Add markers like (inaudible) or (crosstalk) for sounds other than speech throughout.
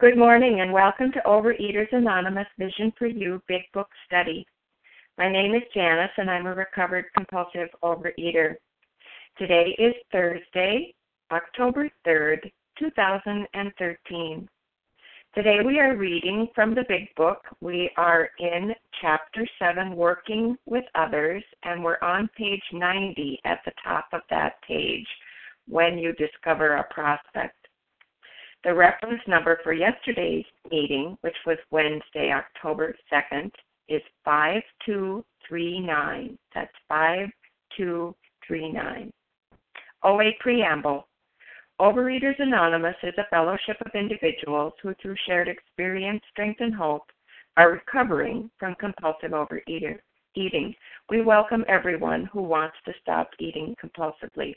Good morning and welcome to Overeaters Anonymous Vision for You Big Book Study. My name is Janice and I'm a recovered compulsive overeater. Today is Thursday, October 3rd, 2013. Today we are reading from the Big Book. We are in Chapter 7, Working with Others, and we're on page 90 at the top of that page when you discover a prospect. The reference number for yesterday's meeting, which was Wednesday, October 2nd, is 5239. That's 5239. OA Preamble Overeaters Anonymous is a fellowship of individuals who, through shared experience, strength, and hope, are recovering from compulsive overeating. We welcome everyone who wants to stop eating compulsively.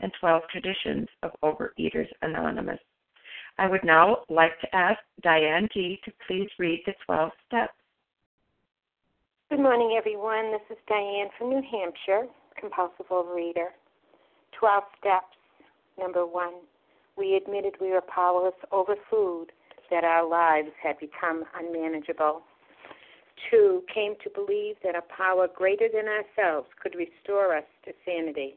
and 12 traditions of Overeaters Anonymous. I would now like to ask Diane G. to please read the 12 steps. Good morning, everyone. This is Diane from New Hampshire, compulsive overeater. 12 steps. Number one, we admitted we were powerless over food, that our lives had become unmanageable. Two, came to believe that a power greater than ourselves could restore us to sanity.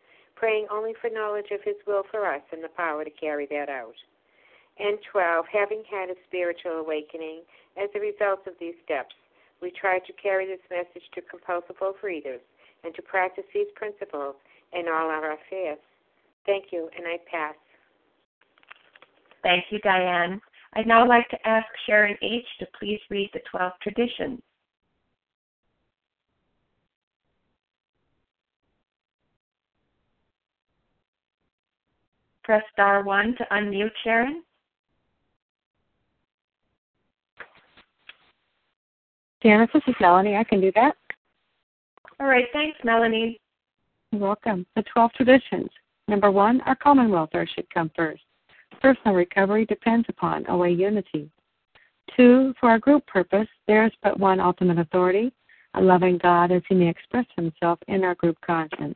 praying only for knowledge of His will for us and the power to carry that out. And 12. Having had a spiritual awakening as a result of these steps, we try to carry this message to compulsive readers and to practice these principles in all our affairs. Thank you, and I pass. Thank you, Diane. I'd now like to ask Sharon H. to please read the 12 traditions. Press star 1 to unmute Sharon. Janice, this is Melanie. I can do that. All right. Thanks, Melanie. You're welcome. The 12 traditions. Number one, our common welfare should come first. Personal recovery depends upon OA unity. Two, for our group purpose, there is but one ultimate authority, a loving God as he may express himself in our group conscience.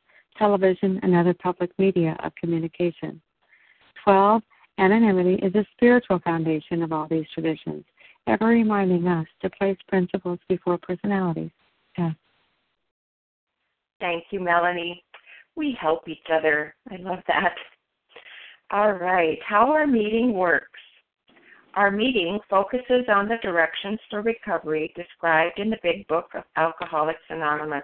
television, and other public media of communication. 12. Anonymity is a spiritual foundation of all these traditions, ever reminding us to place principles before personalities. Yes. Thank you, Melanie. We help each other. I love that. All right, how our meeting works. Our meeting focuses on the directions for recovery described in the Big Book of Alcoholics Anonymous.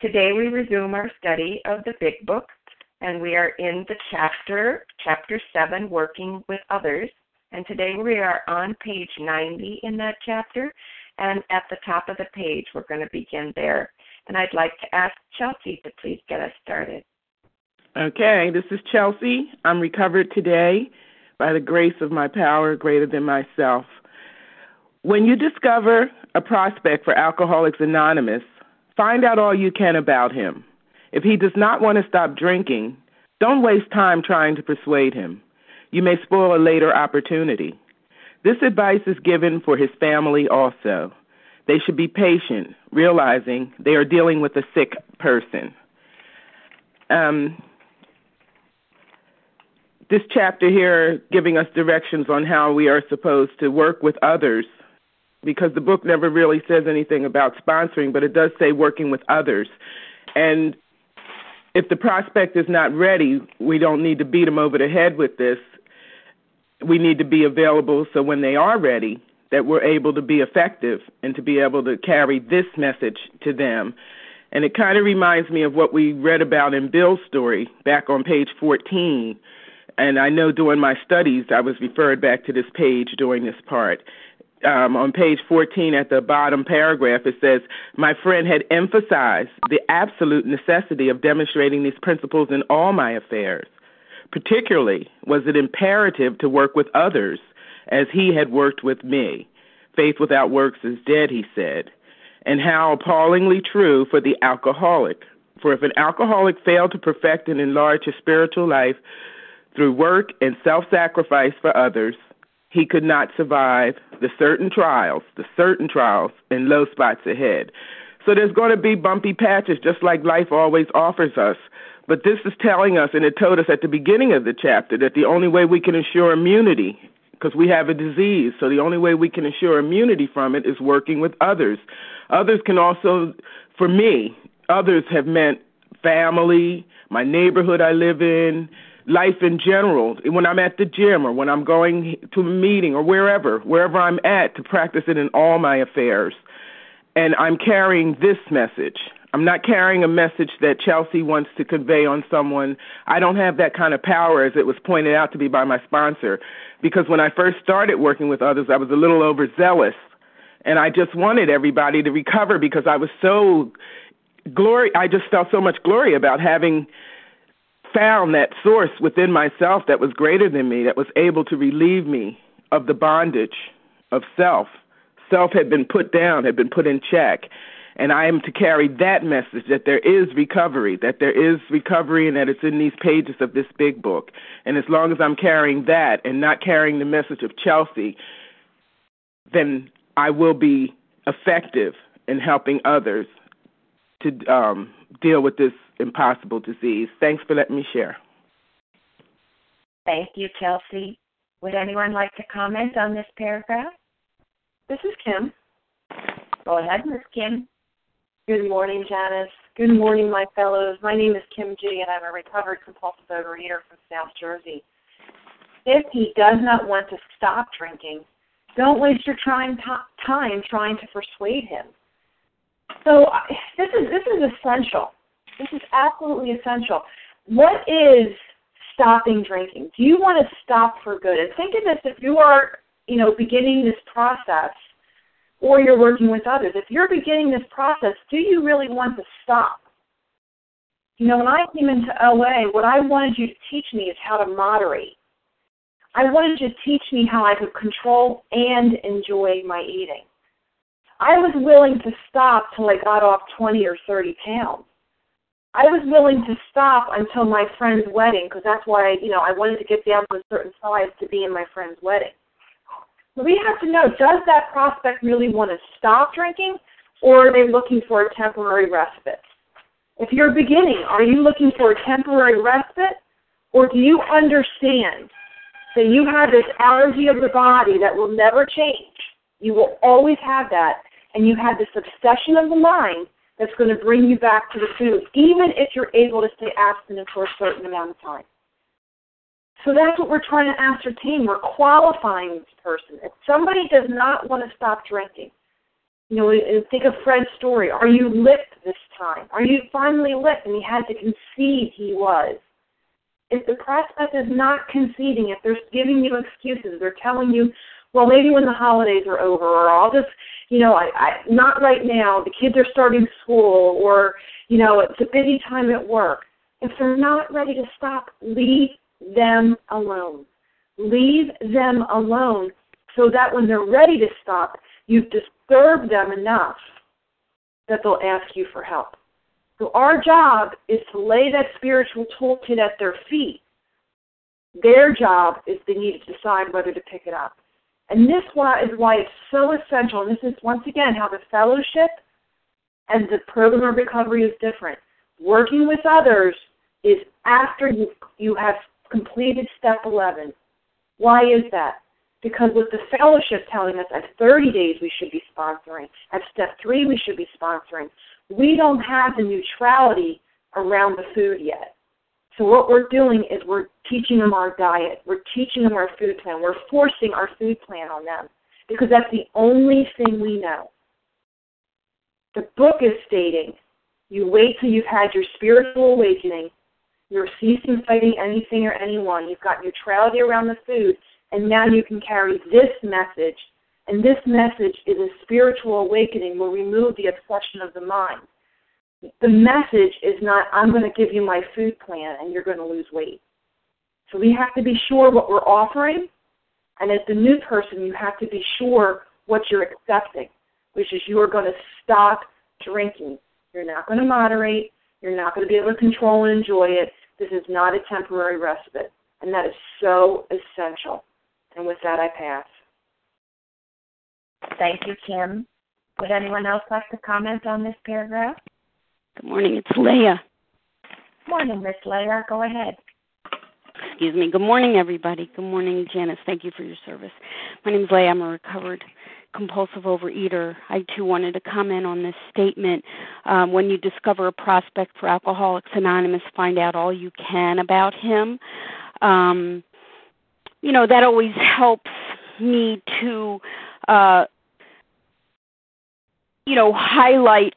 Today we resume our study of the Big Book, and we are in the chapter, chapter 7, Working with Others. And today we are on page 90 in that chapter, and at the top of the page we're going to begin there and I'd like to ask Chelsea to please get us started. Okay, this is Chelsea. I'm recovered today by the grace of my power greater than myself. When you discover a prospect for Alcoholics Anonymous, find out all you can about him. If he does not want to stop drinking, don't waste time trying to persuade him. You may spoil a later opportunity. This advice is given for his family also. They should be patient, realizing they are dealing with a sick person. Um, this chapter here giving us directions on how we are supposed to work with others because the book never really says anything about sponsoring, but it does say working with others. And if the prospect is not ready, we don't need to beat them over the head with this. We need to be available so when they are ready, that we're able to be effective and to be able to carry this message to them. And it kind of reminds me of what we read about in Bill's story back on page 14. And I know during my studies, I was referred back to this page during this part. Um, on page 14 at the bottom paragraph, it says, My friend had emphasized the absolute necessity of demonstrating these principles in all my affairs. Particularly, was it imperative to work with others as he had worked with me. Faith without works is dead, he said. And how appallingly true for the alcoholic. For if an alcoholic failed to perfect and enlarge his spiritual life through work and self sacrifice for others, he could not survive the certain trials, the certain trials and low spots ahead. So there's going to be bumpy patches, just like life always offers us. But this is telling us, and it told us at the beginning of the chapter, that the only way we can ensure immunity because we have a disease. So the only way we can ensure immunity from it is working with others. Others can also, for me, others have meant family, my neighborhood I live in, life in general. When I'm at the gym or when I'm going to a meeting or wherever, wherever I'm at to practice it in all my affairs. And I'm carrying this message. I'm not carrying a message that Chelsea wants to convey on someone. I don't have that kind of power, as it was pointed out to me by my sponsor, because when I first started working with others, I was a little overzealous, and I just wanted everybody to recover because I was so glory. I just felt so much glory about having found that source within myself that was greater than me, that was able to relieve me of the bondage of self. Self had been put down, had been put in check. And I am to carry that message that there is recovery, that there is recovery, and that it's in these pages of this big book. And as long as I'm carrying that and not carrying the message of Chelsea, then I will be effective in helping others to um, deal with this impossible disease. Thanks for letting me share. Thank you, Kelsey. Would anyone like to comment on this paragraph? This is Kim. Go ahead, Ms. Kim. Good morning, Janice. Good morning, my fellows. My name is Kim G, and I'm a recovered compulsive overeater from South Jersey. If he does not want to stop drinking, don't waste your time, time trying to persuade him. So this is this is essential. This is absolutely essential. What is stopping drinking? Do you want to stop for good? And think of this: if you are, you know, beginning this process, or you're working with others. If you're beginning this process, do you really want to stop? You know, when I came into OA, what I wanted you to teach me is how to moderate. I wanted you to teach me how I could control and enjoy my eating. I was willing to stop till I got off 20 or 30 pounds. I was willing to stop until my friend's wedding because that's why, you know, I wanted to get down to a certain size to be in my friend's wedding. So we have to know, does that prospect really want to stop drinking or are they looking for a temporary respite? If you're beginning, are you looking for a temporary respite or do you understand that you have this allergy of the body that will never change? You will always have that and you have this obsession of the mind that's going to bring you back to the food, even if you're able to stay abstinent for a certain amount of time. So that's what we're trying to ascertain. We're qualifying this person. If somebody does not want to stop drinking, you know, think of Fred's story. Are you licked this time? Are you finally licked? And he had to concede he was. If the prospect is not conceding, if they're giving you excuses, they're telling you, well, maybe when the holidays are over, or I'll just, you know, I, I not right now. The kids are starting school, or you know, it's a busy time at work. If they're not ready to stop, leave them alone. Leave them alone so that when they're ready to stop, you've disturbed them enough that they'll ask you for help. So our job is to lay that spiritual toolkit at their feet. Their job is they need to decide whether to pick it up. And this is why it's so essential. And this is once again how the fellowship and the program of recovery is different. Working with others is after you you have completed step 11. Why is that? Because with the fellowship telling us at 30 days we should be sponsoring, at step 3 we should be sponsoring, we don't have the neutrality around the food yet. So what we're doing is we're teaching them our diet. We're teaching them our food plan. We're forcing our food plan on them because that's the only thing we know. The book is stating you wait till you've had your spiritual awakening you're ceasing fighting anything or anyone. You've got neutrality around the food, and now you can carry this message. And this message is a spiritual awakening. Will remove the obsession of the mind. The message is not, I'm going to give you my food plan and you're going to lose weight. So we have to be sure what we're offering. And as the new person, you have to be sure what you're accepting, which is you are going to stop drinking. You're not going to moderate. You're not going to be able to control and enjoy it. This is not a temporary respite, and that is so essential. And with that, I pass. Thank you, Kim. Would anyone else like to comment on this paragraph? Good morning, it's Leah. Morning, Miss Leah. Go ahead. Excuse me. Good morning, everybody. Good morning, Janice. Thank you for your service. My name is Leah. I'm a recovered compulsive overeater, I too wanted to comment on this statement. Um, when you discover a prospect for Alcoholics Anonymous, find out all you can about him. Um, you know, that always helps me to, uh, you know, highlight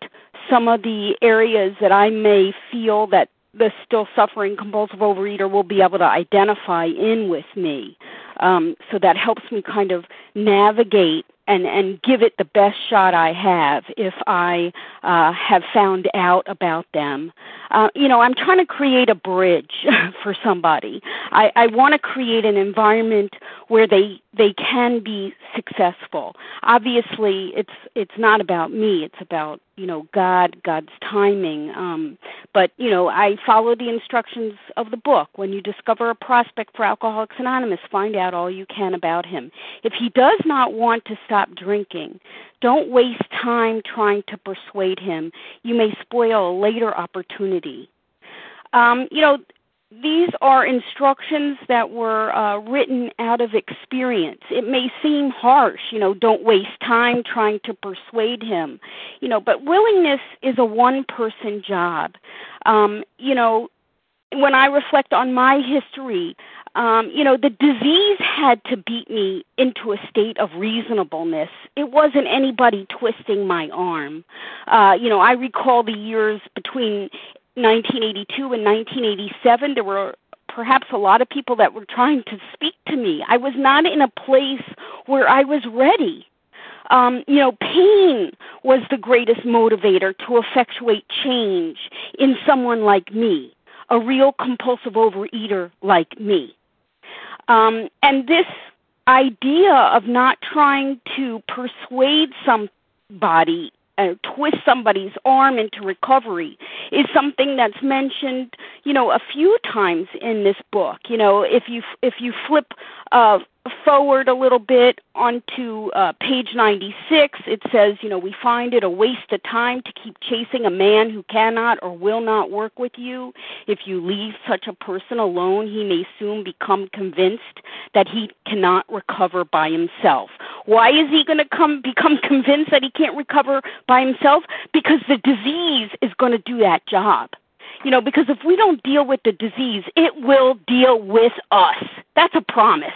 some of the areas that I may feel that the still suffering compulsive overeater will be able to identify in with me. Um, so that helps me kind of navigate and and give it the best shot I have if I uh, have found out about them. Uh, you know, I'm trying to create a bridge (laughs) for somebody. I, I want to create an environment where they they can be successful. Obviously, it's it's not about me. It's about you know God, God's timing. Um, but you know, I follow the instructions of the book. When you discover a prospect for Alcoholics Anonymous, find out all you can about him. If he does not want to stop drinking, don't waste time trying to persuade him. You may spoil a later opportunity. Um, you know, these are instructions that were uh, written out of experience. It may seem harsh, you know, don't waste time trying to persuade him, you know, but willingness is a one person job. Um, you know, when I reflect on my history, um, you know, the disease had to beat me into a state of reasonableness. It wasn't anybody twisting my arm. Uh, you know, I recall the years between 1982 and 1987. There were perhaps a lot of people that were trying to speak to me. I was not in a place where I was ready. Um, you know, pain was the greatest motivator to effectuate change in someone like me, a real compulsive overeater like me. Um, and this idea of not trying to persuade somebody uh, twist somebody's arm into recovery is something that's mentioned you know a few times in this book. You know if you if you flip uh forward a little bit onto uh, page 96, it says, you know, we find it a waste of time to keep chasing a man who cannot or will not work with you. If you leave such a person alone, he may soon become convinced that he cannot recover by himself. Why is he going to come become (laughs) convinced that he can't recover by himself? Because the disease is going to do that job. You know, because if we don't deal with the disease, it will deal with us. That's a promise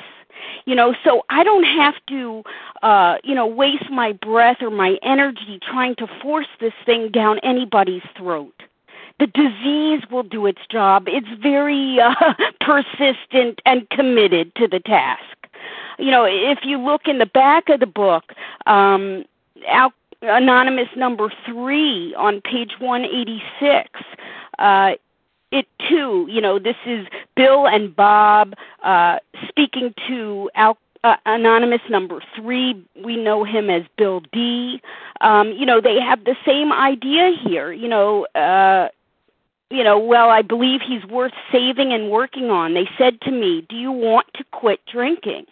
you know so i don't have to uh you know waste my breath or my energy trying to force this thing down anybody's throat. The disease will do its job. It's very (laughs) uh, persistent and committed to the task. You know if you look in the back of the book um Al- anonymous number 3 on page 186 uh it too, you know, this is Bill and Bob uh, speaking to Al- uh, anonymous number three. We know him as Bill D. Um, you know, they have the same idea here. You know, uh, you know, well, I believe he's worth saving and working on. They said to me, "Do you want to quit drinking?"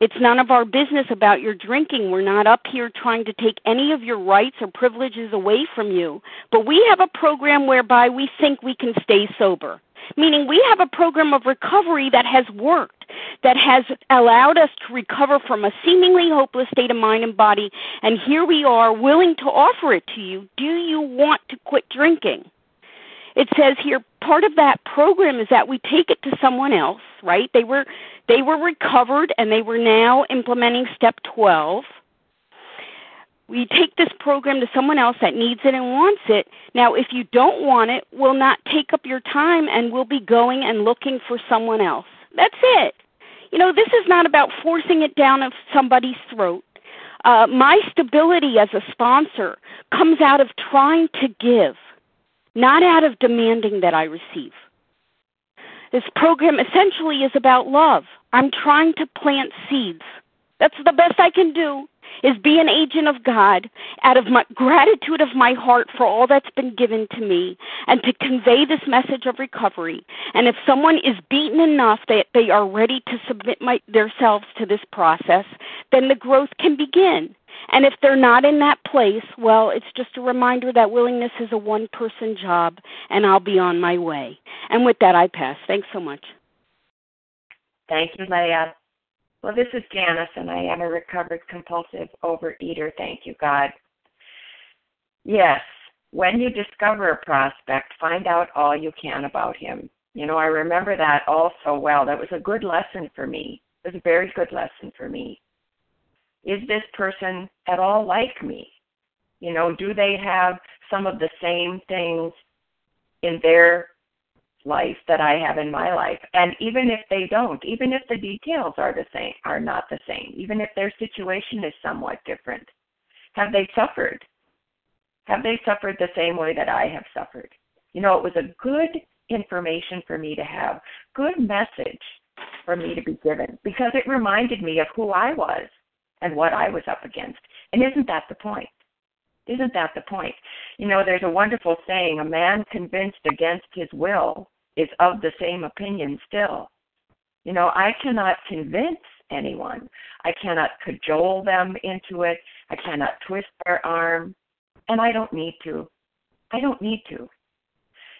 It's none of our business about your drinking. We're not up here trying to take any of your rights or privileges away from you. But we have a program whereby we think we can stay sober. Meaning we have a program of recovery that has worked, that has allowed us to recover from a seemingly hopeless state of mind and body. And here we are willing to offer it to you. Do you want to quit drinking? It says here part of that program is that we take it to someone else, right? They were they were recovered and they were now implementing step 12. We take this program to someone else that needs it and wants it. Now, if you don't want it, we'll not take up your time and we'll be going and looking for someone else. That's it. You know, this is not about forcing it down of somebody's throat. Uh, my stability as a sponsor comes out of trying to give, not out of demanding that I receive. This program essentially is about love. I'm trying to plant seeds. That's the best I can do is be an agent of God out of my gratitude of my heart for all that's been given to me and to convey this message of recovery. And if someone is beaten enough that they are ready to submit my, themselves to this process, then the growth can begin. And if they're not in that place, well, it's just a reminder that willingness is a one person job, and I'll be on my way. And with that, I pass. Thanks so much. Thank you, Leah. Well, this is Janice, and I am a recovered compulsive overeater. Thank you, God. Yes, when you discover a prospect, find out all you can about him. You know, I remember that all so well. That was a good lesson for me. It was a very good lesson for me is this person at all like me? You know, do they have some of the same things in their life that I have in my life. And even if they don't, even if the details are the same, are not the same, even if their situation is somewhat different, have they suffered? Have they suffered the same way that I have suffered? You know, it was a good information for me to have, good message for me to be given because it reminded me of who I was and what I was up against. And isn't that the point? Isn't that the point? You know, there's a wonderful saying a man convinced against his will is of the same opinion still. You know, I cannot convince anyone. I cannot cajole them into it. I cannot twist their arm. And I don't need to. I don't need to.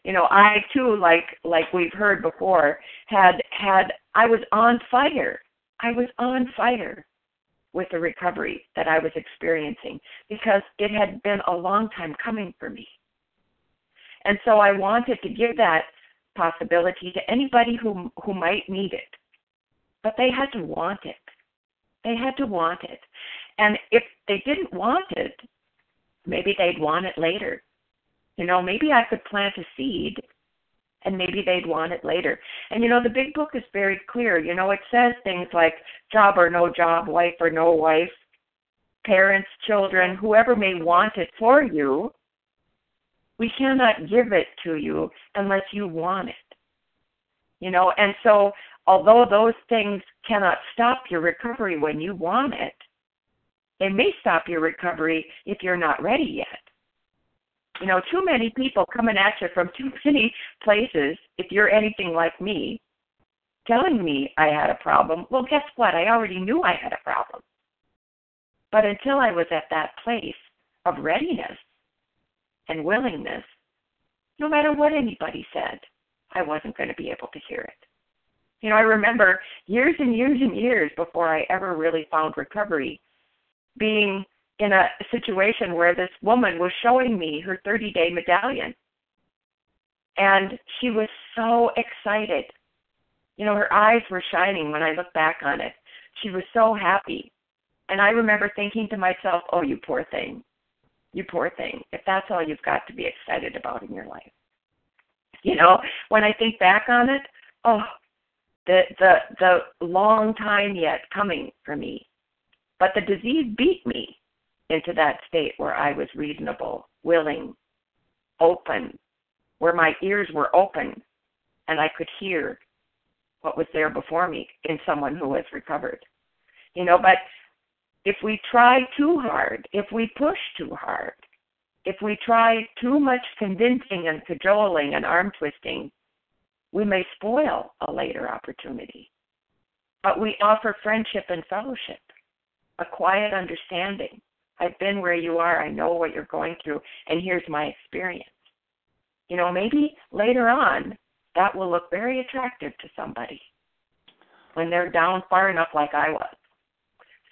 You know, I too, like like we've heard before, had had I was on fire. I was on fire with the recovery that I was experiencing because it had been a long time coming for me. And so I wanted to give that possibility to anybody who who might need it. But they had to want it. They had to want it. And if they didn't want it, maybe they'd want it later. You know, maybe I could plant a seed and maybe they'd want it later. And you know, the big book is very clear. You know, it says things like job or no job, wife or no wife, parents, children, whoever may want it for you, we cannot give it to you unless you want it. You know, and so although those things cannot stop your recovery when you want it, they may stop your recovery if you're not ready yet. You know, too many people coming at you from too many places, if you're anything like me, telling me I had a problem. Well, guess what? I already knew I had a problem. But until I was at that place of readiness and willingness, no matter what anybody said, I wasn't going to be able to hear it. You know, I remember years and years and years before I ever really found recovery being in a situation where this woman was showing me her 30 day medallion. And she was so excited. You know, her eyes were shining when I look back on it. She was so happy. And I remember thinking to myself, oh, you poor thing. You poor thing. If that's all you've got to be excited about in your life. You know, when I think back on it, oh, the the the long time yet coming for me. But the disease beat me into that state where I was reasonable, willing, open, where my ears were open and I could hear what was there before me in someone who has recovered. You know, but if we try too hard, if we push too hard, if we try too much convincing and cajoling and arm twisting, we may spoil a later opportunity. But we offer friendship and fellowship, a quiet understanding, I've been where you are. I know what you're going through, and here's my experience. You know, maybe later on that will look very attractive to somebody when they're down far enough like I was.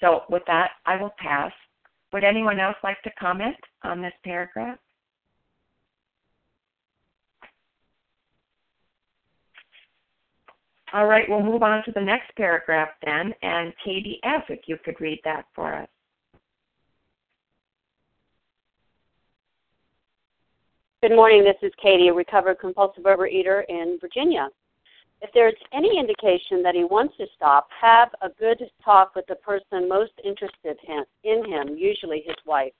So, with that, I will pass. Would anyone else like to comment on this paragraph? All right, we'll move on to the next paragraph then. And Katie F., if you could read that for us. Good morning. This is Katie, a recovered compulsive overeater in Virginia. If there's any indication that he wants to stop, have a good talk with the person most interested in him, usually his wife.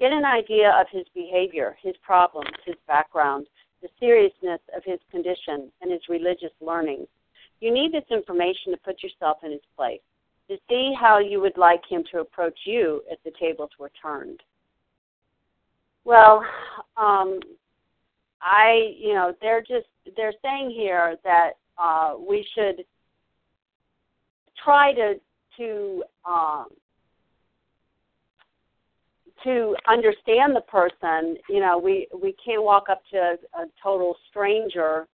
Get an idea of his behavior, his problems, his background, the seriousness of his condition, and his religious learning. You need this information to put yourself in his place, to see how you would like him to approach you if the tables were turned. Well, um, I, you know, they're just they're saying here that uh, we should try to to um, to understand the person. You know, we we can't walk up to a, a total stranger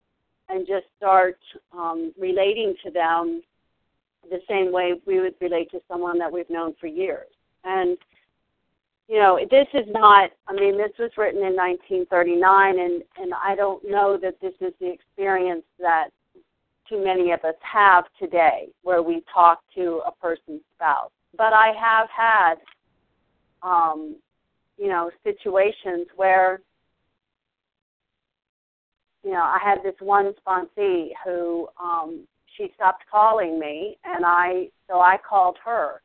and just start um, relating to them the same way we would relate to someone that we've known for years. And you know, this is not, I mean, this was written in 1939, and, and I don't know that this is the experience that too many of us have today, where we talk to a person's spouse. But I have had, um, you know, situations where, you know, I had this one sponsee who um, she stopped calling me, and I so I called her,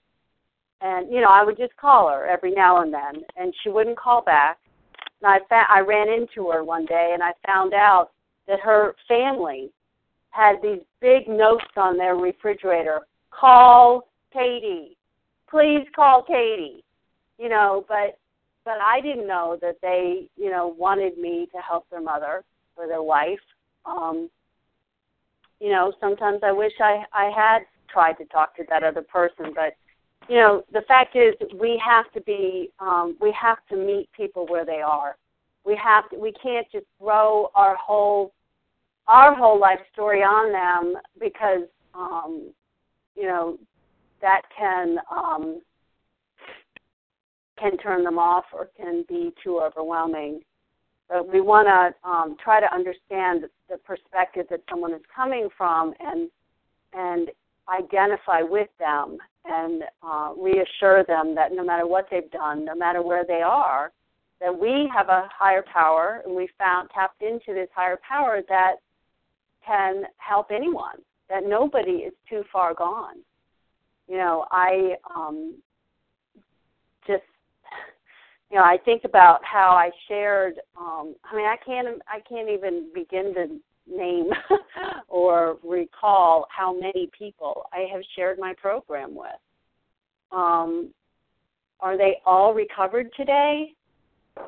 and you know I would just call her every now and then, and she wouldn't call back. And I fa- I ran into her one day, and I found out that her family had these big notes on their refrigerator. Call Katie, please call Katie. You know, but but I didn't know that they you know wanted me to help their mother or their wife. Um, you know, sometimes I wish I I had tried to talk to that other person, but you know, the fact is we have to be um we have to meet people where they are. We have to, we can't just throw our whole our whole life story on them because um you know that can um can turn them off or can be too overwhelming. But we want to um, try to understand the perspective that someone is coming from and and identify with them and uh, reassure them that no matter what they've done, no matter where they are, that we have a higher power and we found tapped into this higher power that can help anyone. That nobody is too far gone. You know, I um, just you know, I think about how I shared. Um, I mean, I can't. I can't even begin to name (laughs) or recall how many people I have shared my program with. Um, are they all recovered today?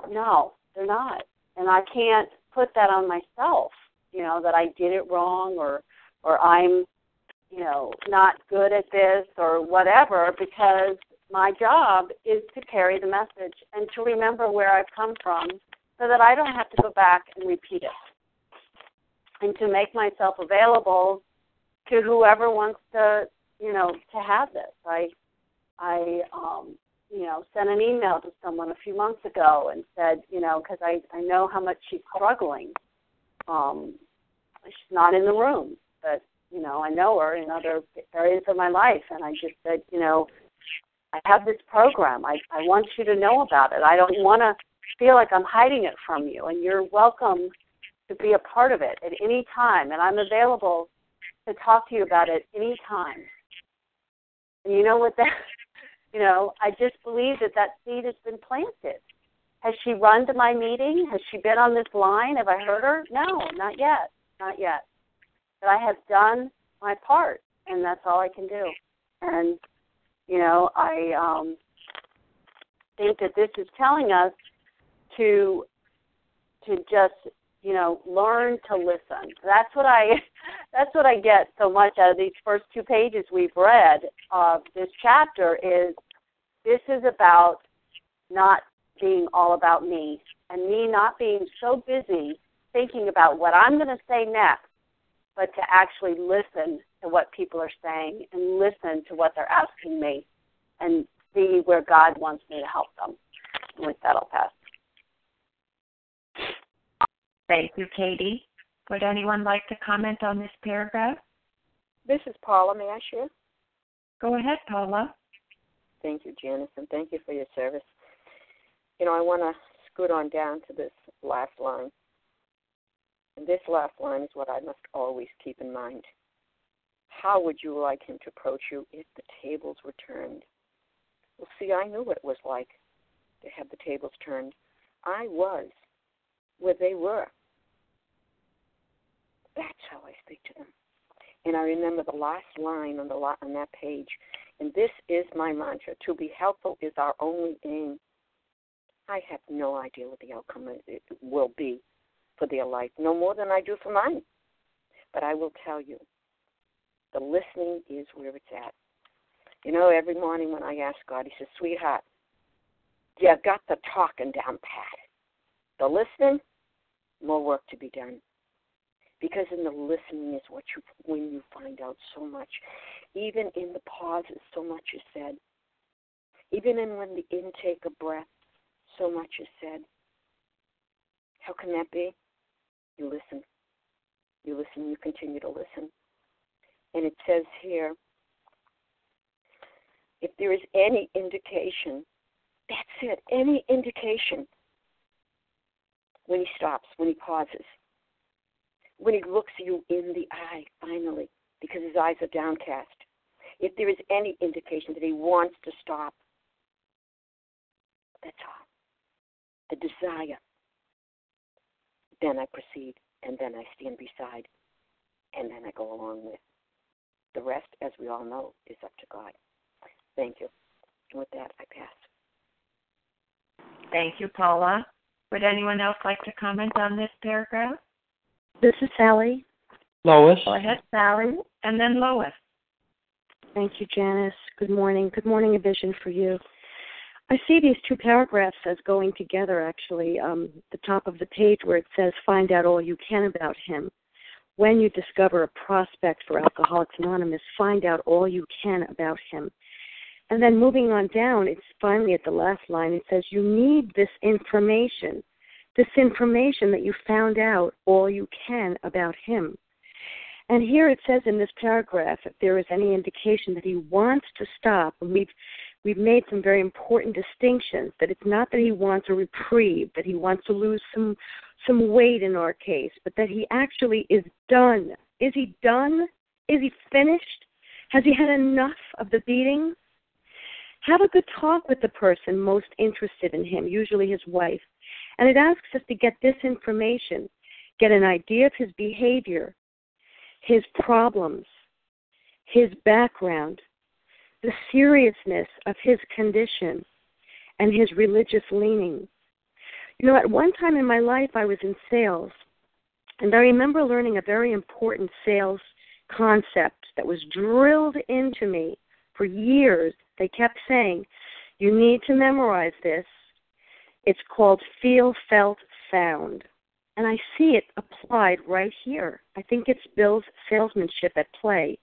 No, they're not, and I can't put that on myself. You know that I did it wrong, or or I'm, you know, not good at this or whatever because my job is to carry the message and to remember where I've come from so that I don't have to go back and repeat it. And to make myself available to whoever wants to, you know, to have this. I I um you know, sent an email to someone a few months ago and said, you know, because I I know how much she's struggling. Um, she's not in the room, but you know, I know her in other areas of my life, and I just said, you know, I have this program. I, I want you to know about it. I don't want to feel like I'm hiding it from you. And you're welcome to be a part of it at any time. And I'm available to talk to you about it any time. And you know what that, (laughs) you know, I just believe that that seed has been planted. Has she run to my meeting? Has she been on this line? Have I heard her? No, not yet. Not yet. But I have done my part, and that's all I can do. And you know, I um, think that this is telling us to to just you know learn to listen. That's what I (laughs) that's what I get so much out of these first two pages we've read of this chapter is this is about not being all about me and me not being so busy thinking about what I'm going to say next, but to actually listen to what people are saying and listen to what they're asking me and see where God wants me to help them. And with that, I'll pass. Thank you, Katie. Would anyone like to comment on this paragraph? This is Paula. May I share? Go ahead, Paula. Thank you, Janice, and thank you for your service. You know, I want to scoot on down to this last line. And this last line is what I must always keep in mind. How would you like him to approach you if the tables were turned? Well, see, I knew what it was like to have the tables turned. I was where they were. That's how I speak to them. And I remember the last line on the on that page, and this is my mantra: to be helpful is our only aim. I have no idea what the outcome it will be for their life, no more than I do for mine. But I will tell you, the listening is where it's at. You know, every morning when I ask God, He says, Sweetheart, you got the talking down pat. The listening, more work to be done. Because in the listening is what you when you find out so much. Even in the pauses, so much is said. Even in when the intake of breath, so much is said. How can that be? You listen. You listen, you continue to listen. And it says here, if there is any indication, that's it, any indication when he stops, when he pauses, when he looks you in the eye, finally, because his eyes are downcast. If there is any indication that he wants to stop, that's all. The desire. Then I proceed, and then I stand beside, and then I go along with. The rest, as we all know, is up to God. Thank you. And with that, I pass. Thank you, Paula. Would anyone else like to comment on this paragraph? This is Sally. Lois. Go ahead, Sally, and then Lois. Thank you, Janice. Good morning. Good morning, a vision for you. I see these two paragraphs as going together, actually. Um, the top of the page where it says, Find out all you can about him. When you discover a prospect for Alcoholics Anonymous, find out all you can about him. And then moving on down, it's finally at the last line, it says, You need this information, this information that you found out all you can about him. And here it says in this paragraph, if there is any indication that he wants to stop, and we've we've made some very important distinctions that it's not that he wants a reprieve, that he wants to lose some some weight in our case, but that he actually is done. Is he done? Is he finished? Has he had enough of the beating? Have a good talk with the person most interested in him, usually his wife. And it asks us to get this information, get an idea of his behavior, his problems, his background, the seriousness of his condition, and his religious leanings. You know, at one time in my life, I was in sales, and I remember learning a very important sales concept that was drilled into me for years. They kept saying, You need to memorize this. It's called Feel, Felt, Found. And I see it applied right here. I think it's Bill's salesmanship at play.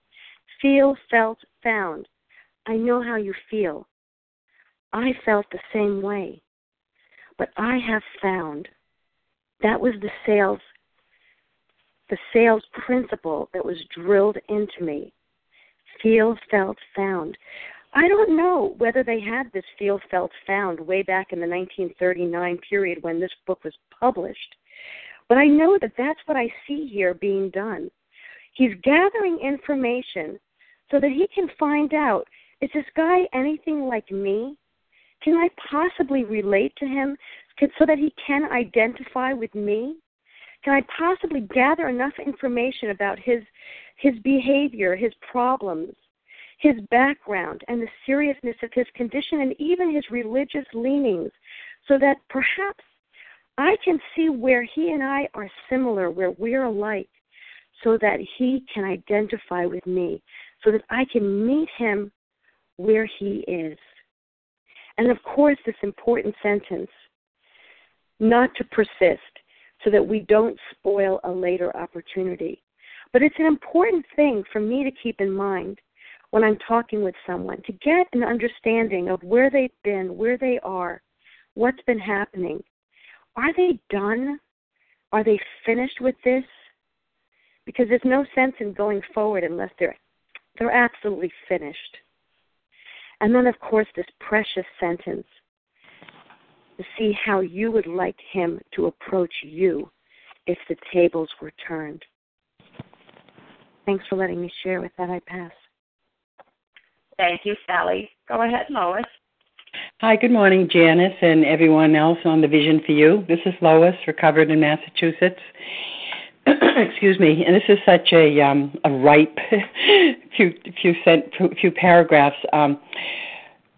Feel, felt, found. I know how you feel. I felt the same way. But I have found that was the sales the sales principle that was drilled into me. Feel, felt, found. I don't know whether they had this feel, felt, found way back in the 1939 period when this book was published. But I know that that's what I see here being done. He's gathering information so that he can find out is this guy anything like me? Can I possibly relate to him so that he can identify with me? Can I possibly gather enough information about his his behavior, his problems, his background, and the seriousness of his condition, and even his religious leanings, so that perhaps I can see where he and I are similar, where we're alike, so that he can identify with me, so that I can meet him where he is. And of course, this important sentence not to persist, so that we don't spoil a later opportunity. But it's an important thing for me to keep in mind when I'm talking with someone to get an understanding of where they've been, where they are, what's been happening, are they done? Are they finished with this? Because there's no sense in going forward unless they're they're absolutely finished. And then of course this precious sentence to see how you would like him to approach you if the tables were turned. Thanks for letting me share with that. I pass. Thank you, Sally. Go ahead, Lois. Hi, good morning, Janice, and everyone else on the Vision for You. This is Lois, recovered in Massachusetts. (clears throat) Excuse me, and this is such a um, a ripe (laughs) few few sent few paragraphs. Um,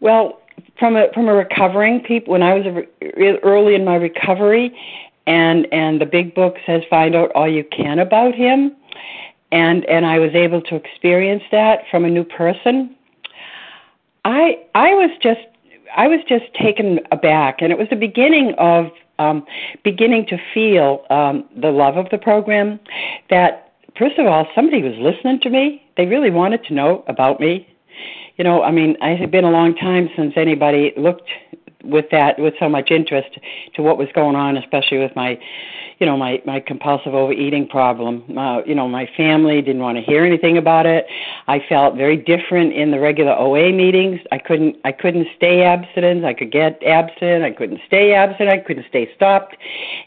well, from a from a recovering people, when I was a, early in my recovery, and and the big book says find out all you can about him, and and I was able to experience that from a new person. I I was just I was just taken aback, and it was the beginning of um, beginning to feel um, the love of the program. That first of all, somebody was listening to me. They really wanted to know about me. You know, I mean, it had been a long time since anybody looked with that with so much interest to what was going on, especially with my, you know, my my compulsive overeating problem. Uh, you know, my family didn't want to hear anything about it. I felt very different in the regular OA meetings. I couldn't I couldn't stay abstinent. I could get abstinent. I couldn't stay abstinent. I couldn't stay stopped,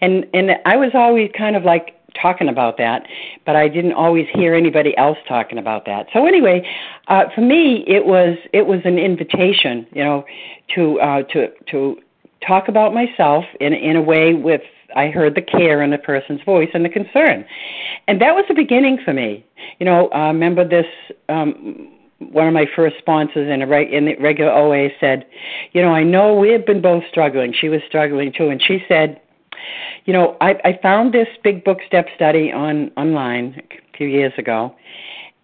and and I was always kind of like talking about that, but I didn't always hear anybody else talking about that. So anyway, uh, for me, it was it was an invitation, you know, to uh, to to talk about myself in in a way with I heard the care in the person's voice and the concern, and that was the beginning for me. You know, I remember this. Um, one of my first sponsors in a reg- in the regular OA said, "You know, I know we've been both struggling. She was struggling too, and she said." You know, I, I found this big book step study on online a few years ago,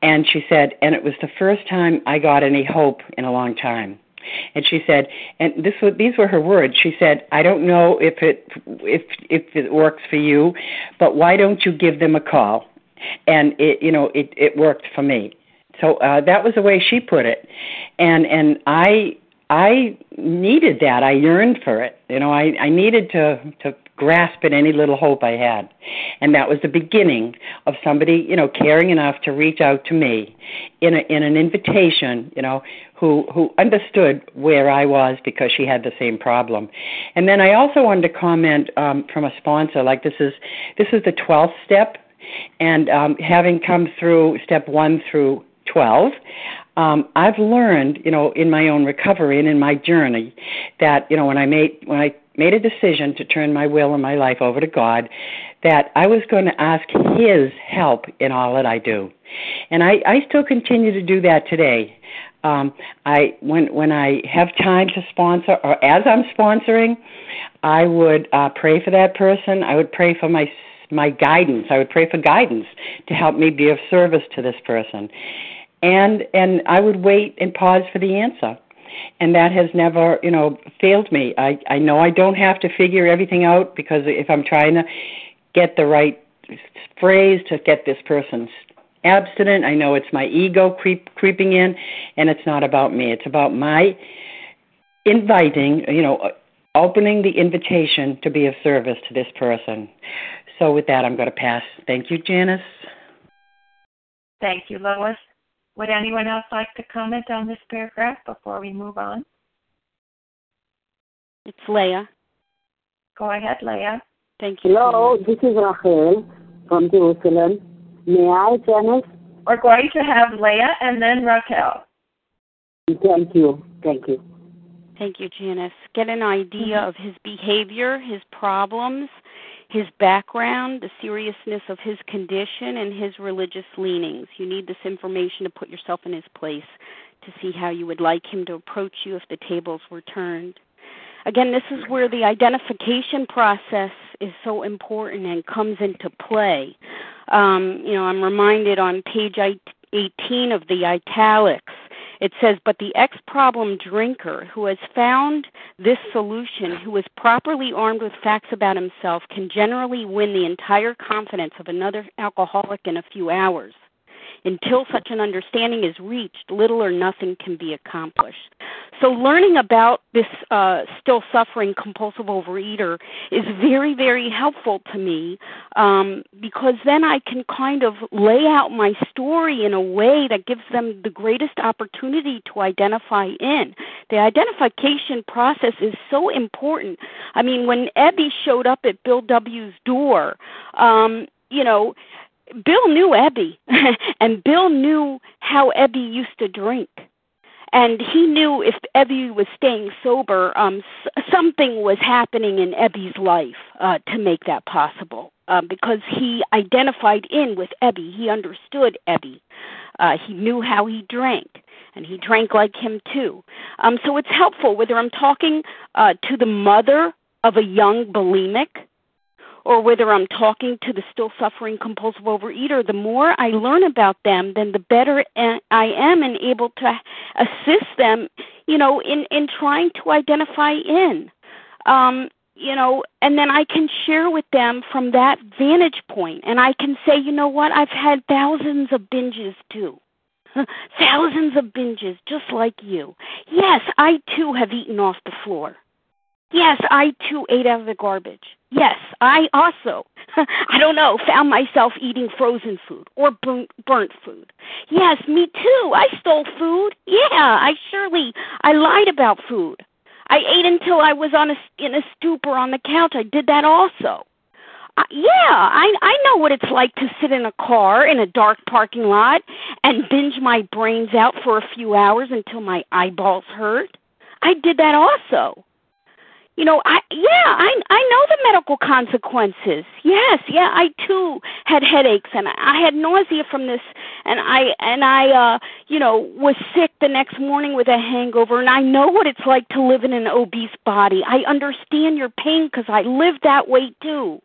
and she said, and it was the first time I got any hope in a long time. And she said, and this was these were her words. She said, "I don't know if it if if it works for you, but why don't you give them a call?" And it you know it it worked for me. So uh, that was the way she put it, and and I I needed that. I yearned for it. You know, I I needed to to grasp at any little hope I had. And that was the beginning of somebody, you know, caring enough to reach out to me in a in an invitation, you know, who who understood where I was because she had the same problem. And then I also wanted to comment um, from a sponsor, like this is this is the twelfth step, and um, having come through step one through twelve, um, I've learned, you know, in my own recovery and in my journey, that you know when I made when I made a decision to turn my will and my life over to God, that I was going to ask His help in all that I do, and I, I still continue to do that today. Um, I when when I have time to sponsor or as I'm sponsoring, I would uh, pray for that person. I would pray for my my guidance. I would pray for guidance to help me be of service to this person, and and I would wait and pause for the answer and that has never you know failed me. I i know i don't have to figure everything out because if i'm trying to get the right phrase to get this person abstinent i know it's my ego creep creeping in and it's not about me. It's about my inviting you know opening the invitation to be of service to this person. So with that i'm going to pass. Thank you janice. Thank you lois would anyone else like to comment on this paragraph before we move on? It's Leah. Go ahead, Leah. Thank you. Hello, this is Rachel from Jerusalem. May I, Janice? We're going to have Leah and then Raquel. Thank you. Thank you. Thank you, Janice. Get an idea mm-hmm. of his behavior, his problems, his background, the seriousness of his condition, and his religious leanings. You need this information to put yourself in his place to see how you would like him to approach you if the tables were turned. Again, this is where the identification process is so important and comes into play. Um, you know, I'm reminded on page 18 of the italics it says, But the ex problem drinker who has found this solution, who is properly armed with facts about himself, can generally win the entire confidence of another alcoholic in a few hours. Until such an understanding is reached, little or nothing can be accomplished. So, learning about this uh, still suffering compulsive overeater is very, very helpful to me um, because then I can kind of lay out my story in a way that gives them the greatest opportunity to identify in. The identification process is so important. I mean, when Ebby showed up at Bill W.'s door, um, you know, Bill knew Ebby, (laughs) and Bill knew how Ebby used to drink. And he knew if Ebby was staying sober, um, s- something was happening in Ebby's life uh, to make that possible. Uh, because he identified in with Ebby, he understood Ebby. Uh, he knew how he drank, and he drank like him too. Um, so it's helpful whether I'm talking uh, to the mother of a young bulimic or whether I'm talking to the still suffering compulsive overeater, the more I learn about them, then the better I am and able to assist them, you know, in in trying to identify in. Um, you know, and then I can share with them from that vantage point, and I can say, you know what, I've had thousands of binges too. (laughs) thousands of binges just like you. Yes, I too have eaten off the floor. Yes, I too ate out of the garbage. Yes, I also, (laughs) I don't know, found myself eating frozen food or burnt food. Yes, me too. I stole food. Yeah, I surely, I lied about food. I ate until I was on a, in a stupor on the couch. I did that also. Uh, yeah, I I know what it's like to sit in a car in a dark parking lot and binge my brains out for a few hours until my eyeballs hurt. I did that also you know i yeah i i know the medical consequences. Yes yeah i too had headaches and i had nausea from this and i and i uh you know was sick the next morning with a hangover and i know what it's like to live in an obese body. I understand your pain because i lived that way too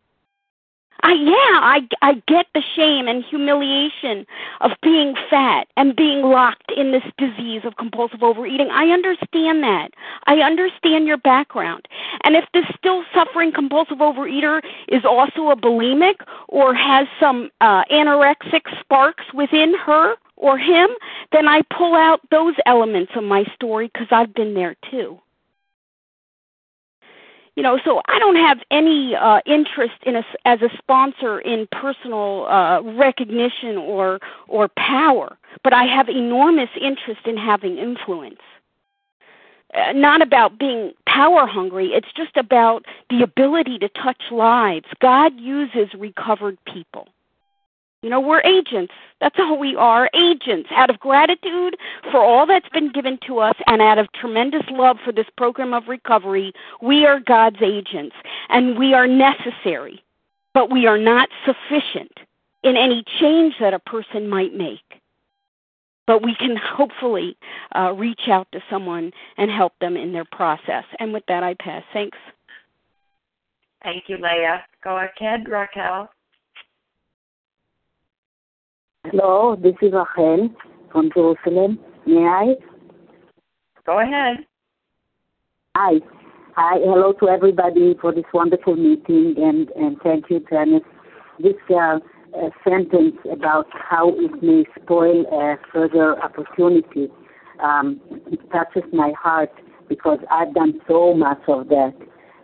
I yeah, I I get the shame and humiliation of being fat and being locked in this disease of compulsive overeating. I understand that. I understand your background. And if this still suffering compulsive overeater is also a bulimic or has some uh anorexic sparks within her or him, then I pull out those elements of my story cuz I've been there too you know so i don't have any uh interest in a as a sponsor in personal uh recognition or or power but i have enormous interest in having influence. Uh, not about being power hungry it's just about the ability to touch lives. God uses recovered people you know, we're agents. That's all we are agents. Out of gratitude for all that's been given to us and out of tremendous love for this program of recovery, we are God's agents and we are necessary, but we are not sufficient in any change that a person might make. But we can hopefully uh, reach out to someone and help them in their process. And with that, I pass. Thanks. Thank you, Leah. Go ahead, Raquel. Hello, this is Rachel from Jerusalem. May I? Go ahead. Hi. Hi. Hello to everybody for this wonderful meeting, and, and thank you, Janice. This uh, uh, sentence about how it may spoil a further opportunity um, touches my heart because I've done so much of that,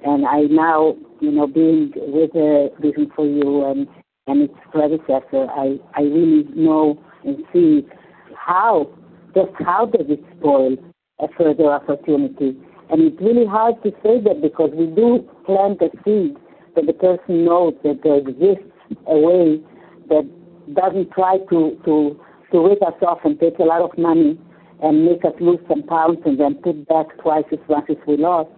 and I now, you know, being with a Vision for You and and its predecessor, I, I really know and see how, just how does it spoil a further opportunity. And it's really hard to say that because we do plant a seed that the person knows that there exists a way that doesn't try to, to, to rip us off and take a lot of money and make us lose some pounds and then put back twice as much as we lost.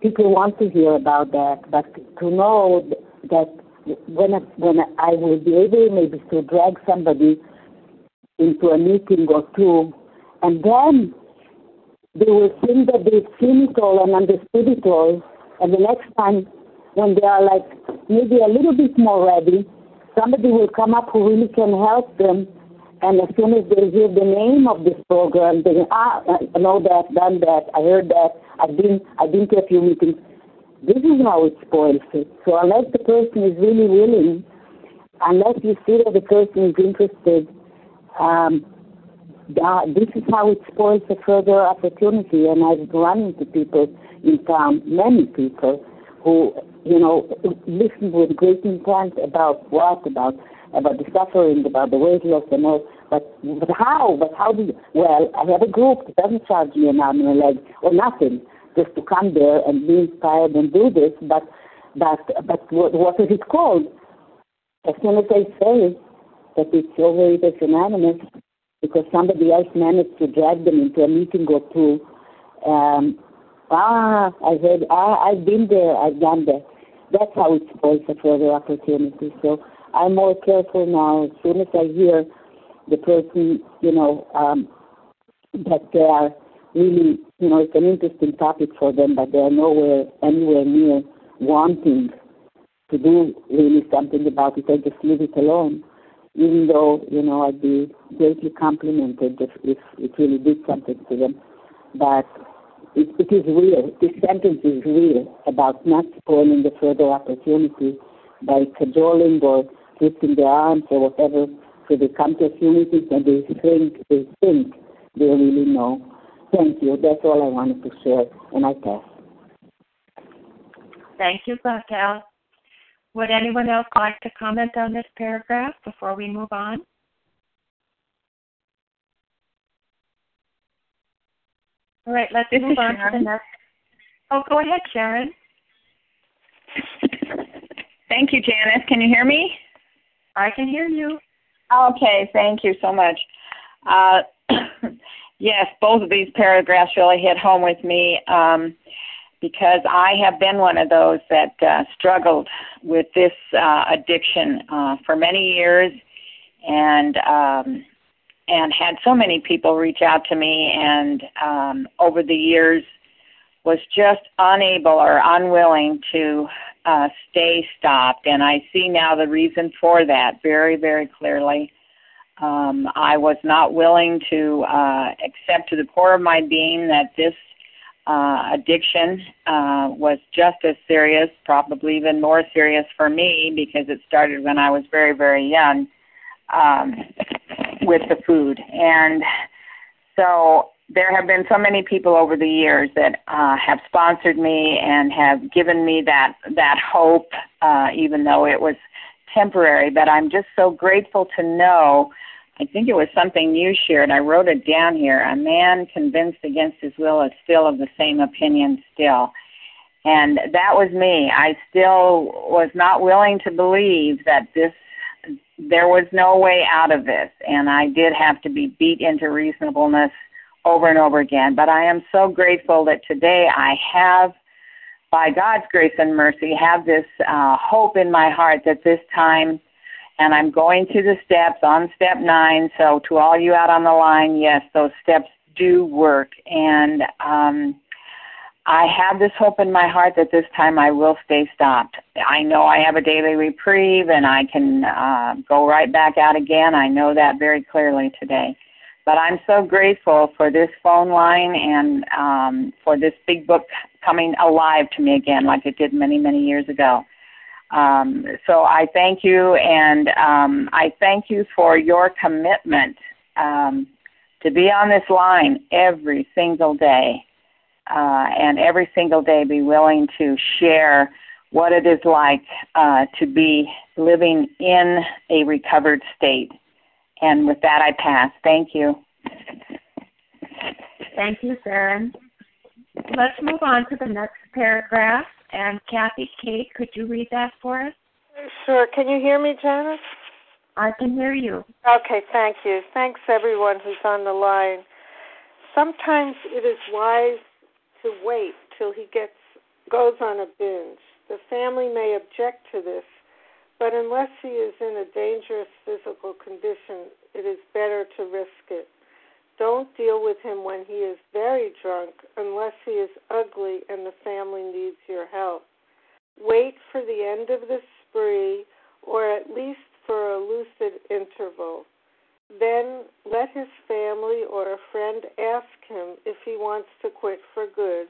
People want to hear about that, but to know that when I, when I will be able maybe to drag somebody into a meeting or two, and then they will think that they've seen it all and understood it all, and the next time when they are like maybe a little bit more ready, somebody will come up who really can help them. And as soon as they hear the name of this program, they ah, I know that, done that, I heard that, I've been, I've been to a few meetings. This is how it spoils it. So unless the person is really willing, unless you see that the person is interested, um, that, this is how it spoils a further opportunity. And I've run into people in town, many people, who, you know, listen with great intent about what, about about the suffering, about the weight loss and all. But but how? But how do you? Well, I have a group that doesn't charge me an arm and a leg or nothing just to come there and be inspired and do this, but but but what, what is it called? As soon as I say that it's Overeaters Anonymous, because somebody else managed to drag them into a meeting or two, um, ah, I heard, ah, I've been there, I've done that. That's how it spoils a further opportunity. So I'm more careful now. As soon as I hear the person, you know, um, that they are really, you know, it's an interesting topic for them, but they are nowhere, anywhere near wanting to do really something about it. They just leave it alone, even though, you know, I'd be greatly complimented if, if it really did something to them. But it, it is real. This sentence is real about not spoiling the further opportunity by cajoling or twisting their arms or whatever. So they come to a few meetings and they think, they think they really know Thank you. That's all I wanted to share, and I pass. Thank you, Raquel. Would anyone else like to comment on this paragraph before we move on? All right, let's this move on Sharon. to the next. Oh, go ahead, Sharon. Thank you, Janice. Can you hear me? I can hear you. Okay, thank you so much. Uh, yes, both of these paragraphs really hit home with me um, because I have been one of those that uh, struggled with this uh, addiction uh, for many years, and um, and had so many people reach out to me, and um, over the years was just unable or unwilling to uh, stay stopped. And I see now the reason for that very, very clearly. Um, I was not willing to uh, accept to the core of my being that this uh, addiction uh, was just as serious, probably even more serious for me because it started when I was very, very young um, with the food. And so there have been so many people over the years that uh, have sponsored me and have given me that that hope, uh, even though it was temporary. But I'm just so grateful to know. I think it was something you shared. I wrote it down here. A man convinced against his will is still of the same opinion still. And that was me. I still was not willing to believe that this there was no way out of this and I did have to be beat into reasonableness over and over again. But I am so grateful that today I have, by God's grace and mercy, have this uh, hope in my heart that this time, and I'm going through the steps on step nine. So to all you out on the line, yes, those steps do work, and um, I have this hope in my heart that this time I will stay stopped. I know I have a daily reprieve and I can uh, go right back out again. I know that very clearly today. But I'm so grateful for this phone line and um, for this big book coming alive to me again, like it did many, many years ago. Um, so I thank you, and um, I thank you for your commitment um, to be on this line every single day, uh, and every single day be willing to share what it is like uh, to be living in a recovered state. And with that, I pass. Thank you. Thank you, Sharon. Let's move on to the next paragraph. And Kathy Kate, could you read that for us? Sure. Can you hear me, Janice? I can hear you. Okay, thank you. Thanks everyone who's on the line. Sometimes it is wise to wait till he gets goes on a binge. The family may object to this, but unless he is in a dangerous physical condition, it is better to risk it. Don't deal with him when he is very drunk unless he is ugly and the family needs your help. Wait for the end of the spree or at least for a lucid interval. Then let his family or a friend ask him if he wants to quit for good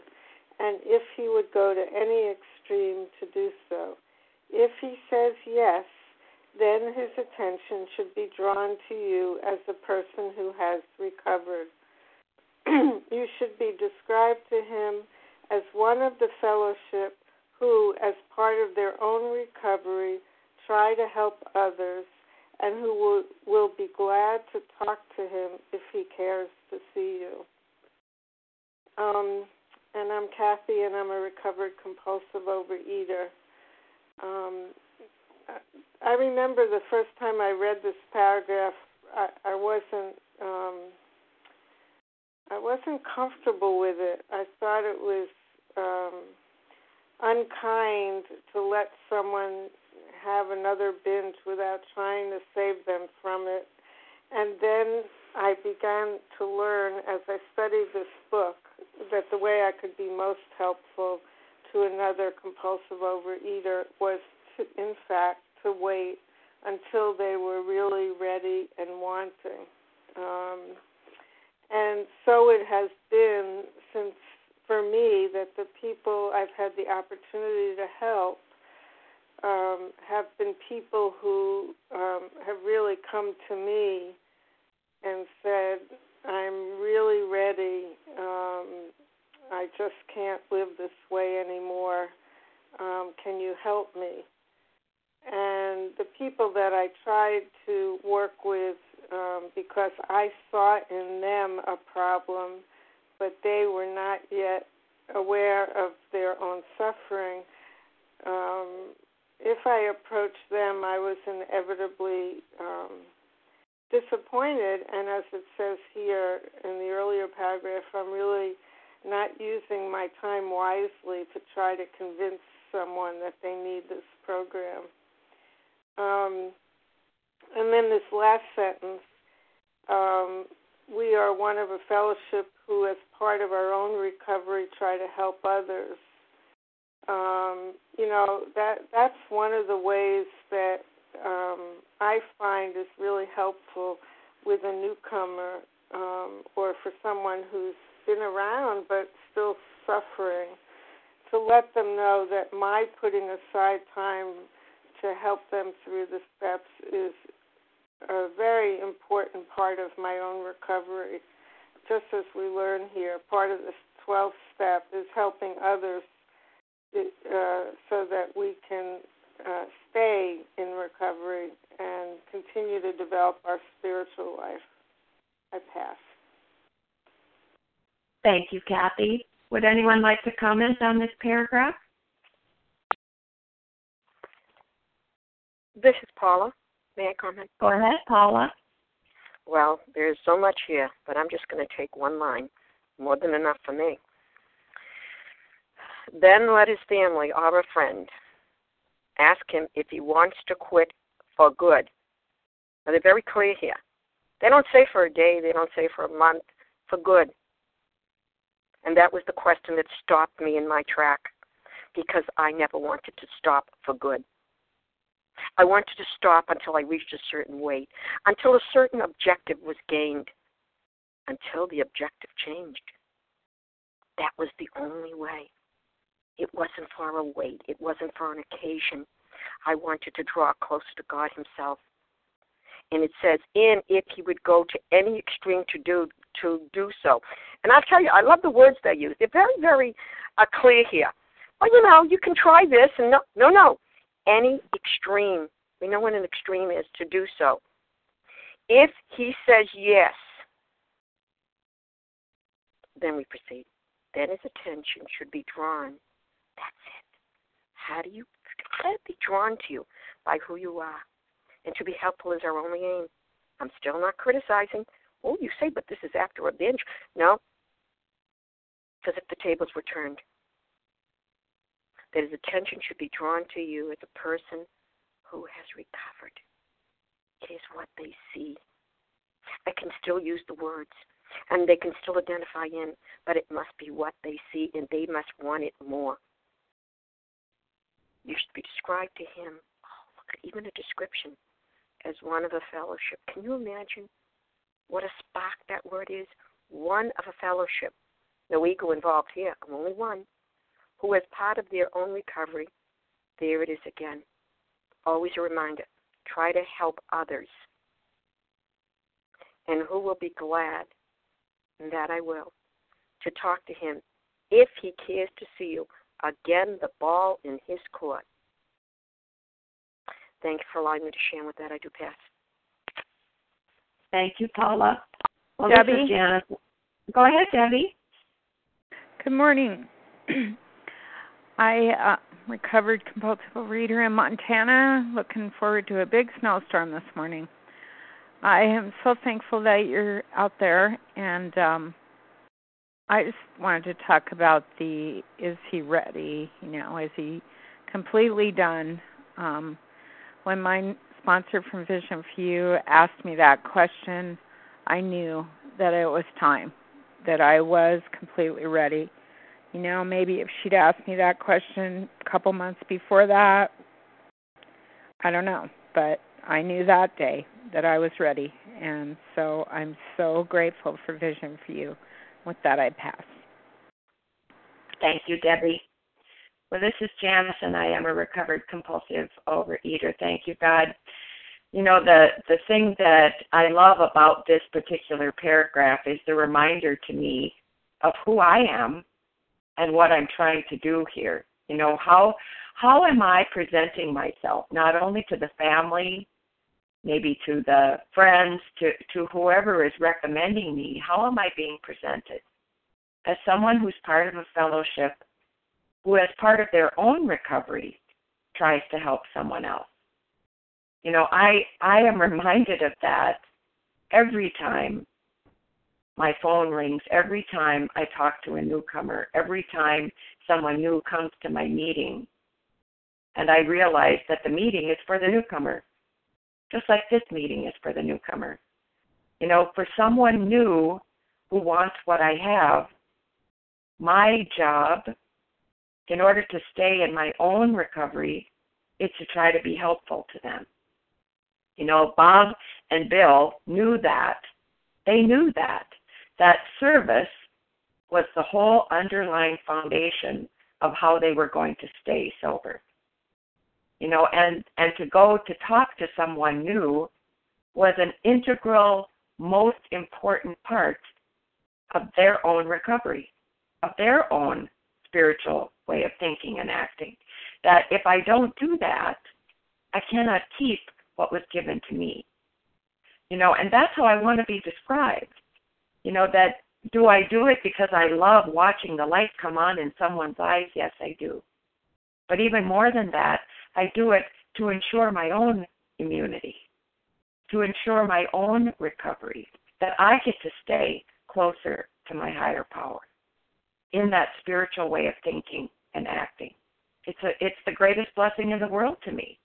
and if he would go to any extreme to do so. If he says yes, then his attention should be drawn to you as the person who has recovered. (clears throat) you should be described to him as one of the fellowship who, as part of their own recovery, try to help others and who will, will be glad to talk to him if he cares to see you. Um, and I'm Kathy, and I'm a recovered compulsive overeater. Um, I remember the first time I read this paragraph, I, I wasn't um, I wasn't comfortable with it. I thought it was um, unkind to let someone have another binge without trying to save them from it. And then I began to learn as I studied this book that the way I could be most helpful to another compulsive overeater was to, in fact, to wait until they were really ready and wanting. Um, and so it has been since for me that the people I've had the opportunity to help um, have been people who um, have really come to me and said, I'm really ready. Um, I just can't live this way anymore. Um, can you help me? And the people that I tried to work with, um, because I saw in them a problem, but they were not yet aware of their own suffering, um, if I approached them, I was inevitably um, disappointed. And as it says here in the earlier paragraph, I'm really not using my time wisely to try to convince someone that they need this program. Um, and then this last sentence um, we are one of a fellowship who, as part of our own recovery, try to help others. Um, you know that that's one of the ways that um, I find is really helpful with a newcomer um, or for someone who's been around but still suffering. To let them know that my putting aside time to help them through the steps is a very important part of my own recovery. Just as we learn here, part of this 12th step is helping others uh, so that we can uh, stay in recovery and continue to develop our spiritual life. I pass. Thank you, Kathy. Would anyone like to comment on this paragraph? This is Paula. May I comment? Go ahead, Paula. Well, there's so much here, but I'm just going to take one line. More than enough for me. Then let his family or a friend ask him if he wants to quit for good. Now, they're very clear here. They don't say for a day, they don't say for a month, for good. And that was the question that stopped me in my track because I never wanted to stop for good. I wanted to stop until I reached a certain weight, until a certain objective was gained, until the objective changed. That was the only way. It wasn't for a weight, it wasn't for an occasion. I wanted to draw closer to God Himself. And it says, "In if He would go to any extreme to do to do so." And I'll tell you, I love the words they use. They're very, very uh, clear here. Well, you know, you can try this, and no, no, no any extreme, we know what an extreme is, to do so. If he says yes, then we proceed. Then his attention should be drawn. That's it. How do you let it be drawn to you by who you are? And to be helpful is our only aim. I'm still not criticizing. Oh, you say, but this is after a binge. No, because if the tables were turned, that his attention should be drawn to you as a person who has recovered. It is what they see. I can still use the words, and they can still identify in, but it must be what they see, and they must want it more. You should be described to him, oh, look even a description, as one of a fellowship. Can you imagine what a spark that word is? One of a fellowship. No ego involved here. I'm only one who, as part of their own recovery, there it is again. Always a reminder try to help others. And who will be glad, and that I will, to talk to him if he cares to see you. Again, the ball in his court. Thank you for allowing me to share with that. I do pass. Thank you, Paula. Well, Debbie? Janice. Go ahead, Debbie. Good morning. (clears throat) I uh, recovered compulsive reader in Montana. Looking forward to a big snowstorm this morning. I am so thankful that you're out there, and um, I just wanted to talk about the is he ready? You know, is he completely done? Um, when my sponsor from Vision for You asked me that question, I knew that it was time, that I was completely ready you know, maybe if she'd asked me that question a couple months before that, I don't know. But I knew that day that I was ready. And so I'm so grateful for Vision for You. With that, I pass. Thank you, Debbie. Well, this is Janice, and I am a recovered compulsive overeater. Thank you, God. You know, the, the thing that I love about this particular paragraph is the reminder to me of who I am and what I'm trying to do here. You know, how how am I presenting myself not only to the family, maybe to the friends, to to whoever is recommending me, how am I being presented? As someone who's part of a fellowship who as part of their own recovery tries to help someone else. You know, I I am reminded of that every time my phone rings, every time I talk to a newcomer, every time someone new comes to my meeting. And I realize that the meeting is for the newcomer, just like this meeting is for the newcomer. You know, for someone new who wants what I have, my job, in order to stay in my own recovery, is to try to be helpful to them. You know, Bob and Bill knew that. They knew that. That service was the whole underlying foundation of how they were going to stay sober. You know, and and to go to talk to someone new was an integral, most important part of their own recovery, of their own spiritual way of thinking and acting. That if I don't do that, I cannot keep what was given to me. You know, and that's how I want to be described. You know, that do I do it because I love watching the light come on in someone's eyes? Yes, I do. But even more than that, I do it to ensure my own immunity, to ensure my own recovery, that I get to stay closer to my higher power in that spiritual way of thinking and acting. It's a it's the greatest blessing in the world to me.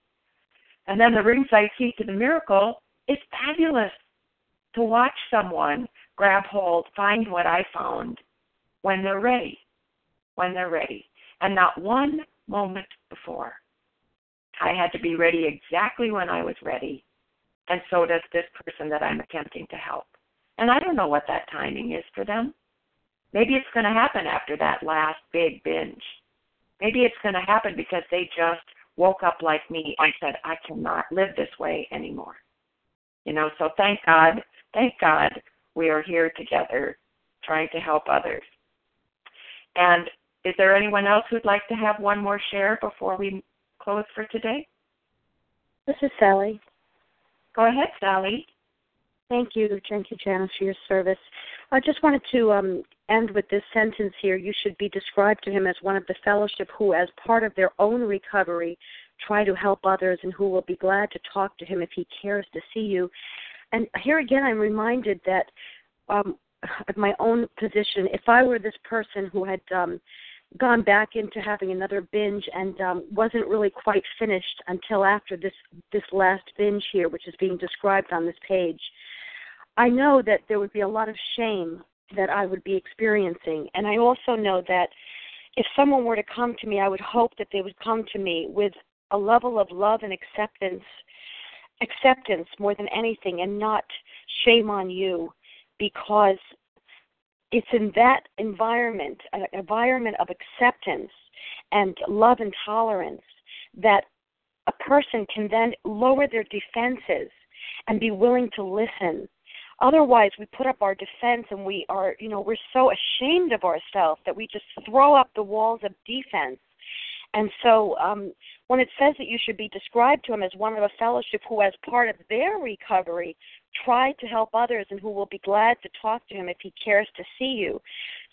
And then the ringside key to the miracle is fabulous to watch someone grab hold, find what I found when they're ready. When they're ready. And not one moment before. I had to be ready exactly when I was ready. And so does this person that I'm attempting to help. And I don't know what that timing is for them. Maybe it's going to happen after that last big binge. Maybe it's going to happen because they just woke up like me and said, I cannot live this way anymore. You know, so thank God, thank God we are here together trying to help others. And is there anyone else who'd like to have one more share before we close for today? This is Sally. Go ahead, Sally. Thank you. Thank you, Janice, for your service. I just wanted to um, end with this sentence here. You should be described to him as one of the fellowship who, as part of their own recovery, try to help others and who will be glad to talk to him if he cares to see you. And here again, I'm reminded that um, of my own position. If I were this person who had um, gone back into having another binge and um, wasn't really quite finished until after this this last binge here, which is being described on this page, I know that there would be a lot of shame that I would be experiencing. And I also know that if someone were to come to me, I would hope that they would come to me with a level of love and acceptance, acceptance more than anything, and not shame on you, because it's in that environment, an environment of acceptance and love and tolerance, that a person can then lower their defenses and be willing to listen Otherwise, we put up our defense and we are, you know, we're so ashamed of ourselves that we just throw up the walls of defense. And so, um, when it says that you should be described to him as one of a fellowship who, as part of their recovery, tried to help others and who will be glad to talk to him if he cares to see you.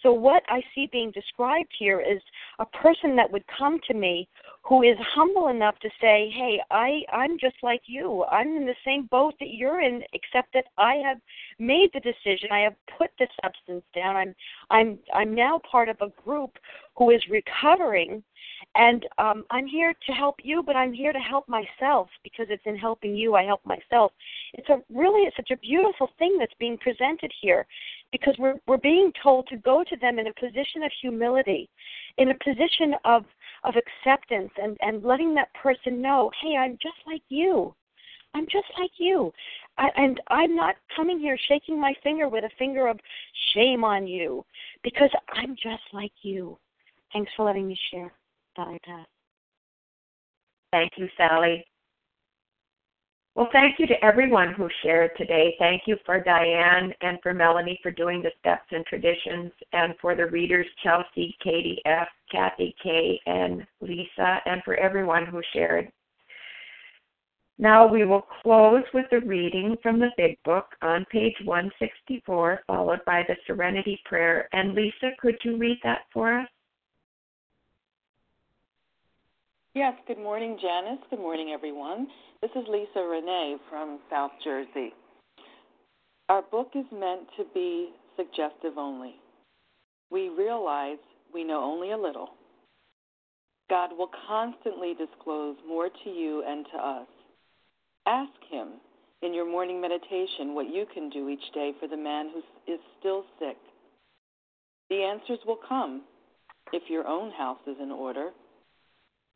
So, what I see being described here is a person that would come to me who is humble enough to say, "Hey, I I'm just like you. I'm in the same boat that you're in, except that I have made the decision. I have put the substance down. I'm I'm I'm now part of a group who is recovering and um, I'm here to help you, but I'm here to help myself because it's in helping you I help myself. It's a really it's such a beautiful thing that's being presented here, because we're we're being told to go to them in a position of humility, in a position of of acceptance, and and letting that person know, hey, I'm just like you. I'm just like you. I, and I'm not coming here shaking my finger with a finger of shame on you because I'm just like you. Thanks for letting me share. Bye, Pat. Thank you, Sally. Well, thank you to everyone who shared today. Thank you for Diane and for Melanie for doing the steps and traditions, and for the readers Chelsea, Katie F., Kathy K., and Lisa, and for everyone who shared. Now we will close with the reading from the Big Book on page 164, followed by the Serenity Prayer. And Lisa, could you read that for us? Yes, good morning, Janice. Good morning, everyone. This is Lisa Renee from South Jersey. Our book is meant to be suggestive only. We realize we know only a little. God will constantly disclose more to you and to us. Ask Him in your morning meditation what you can do each day for the man who is still sick. The answers will come if your own house is in order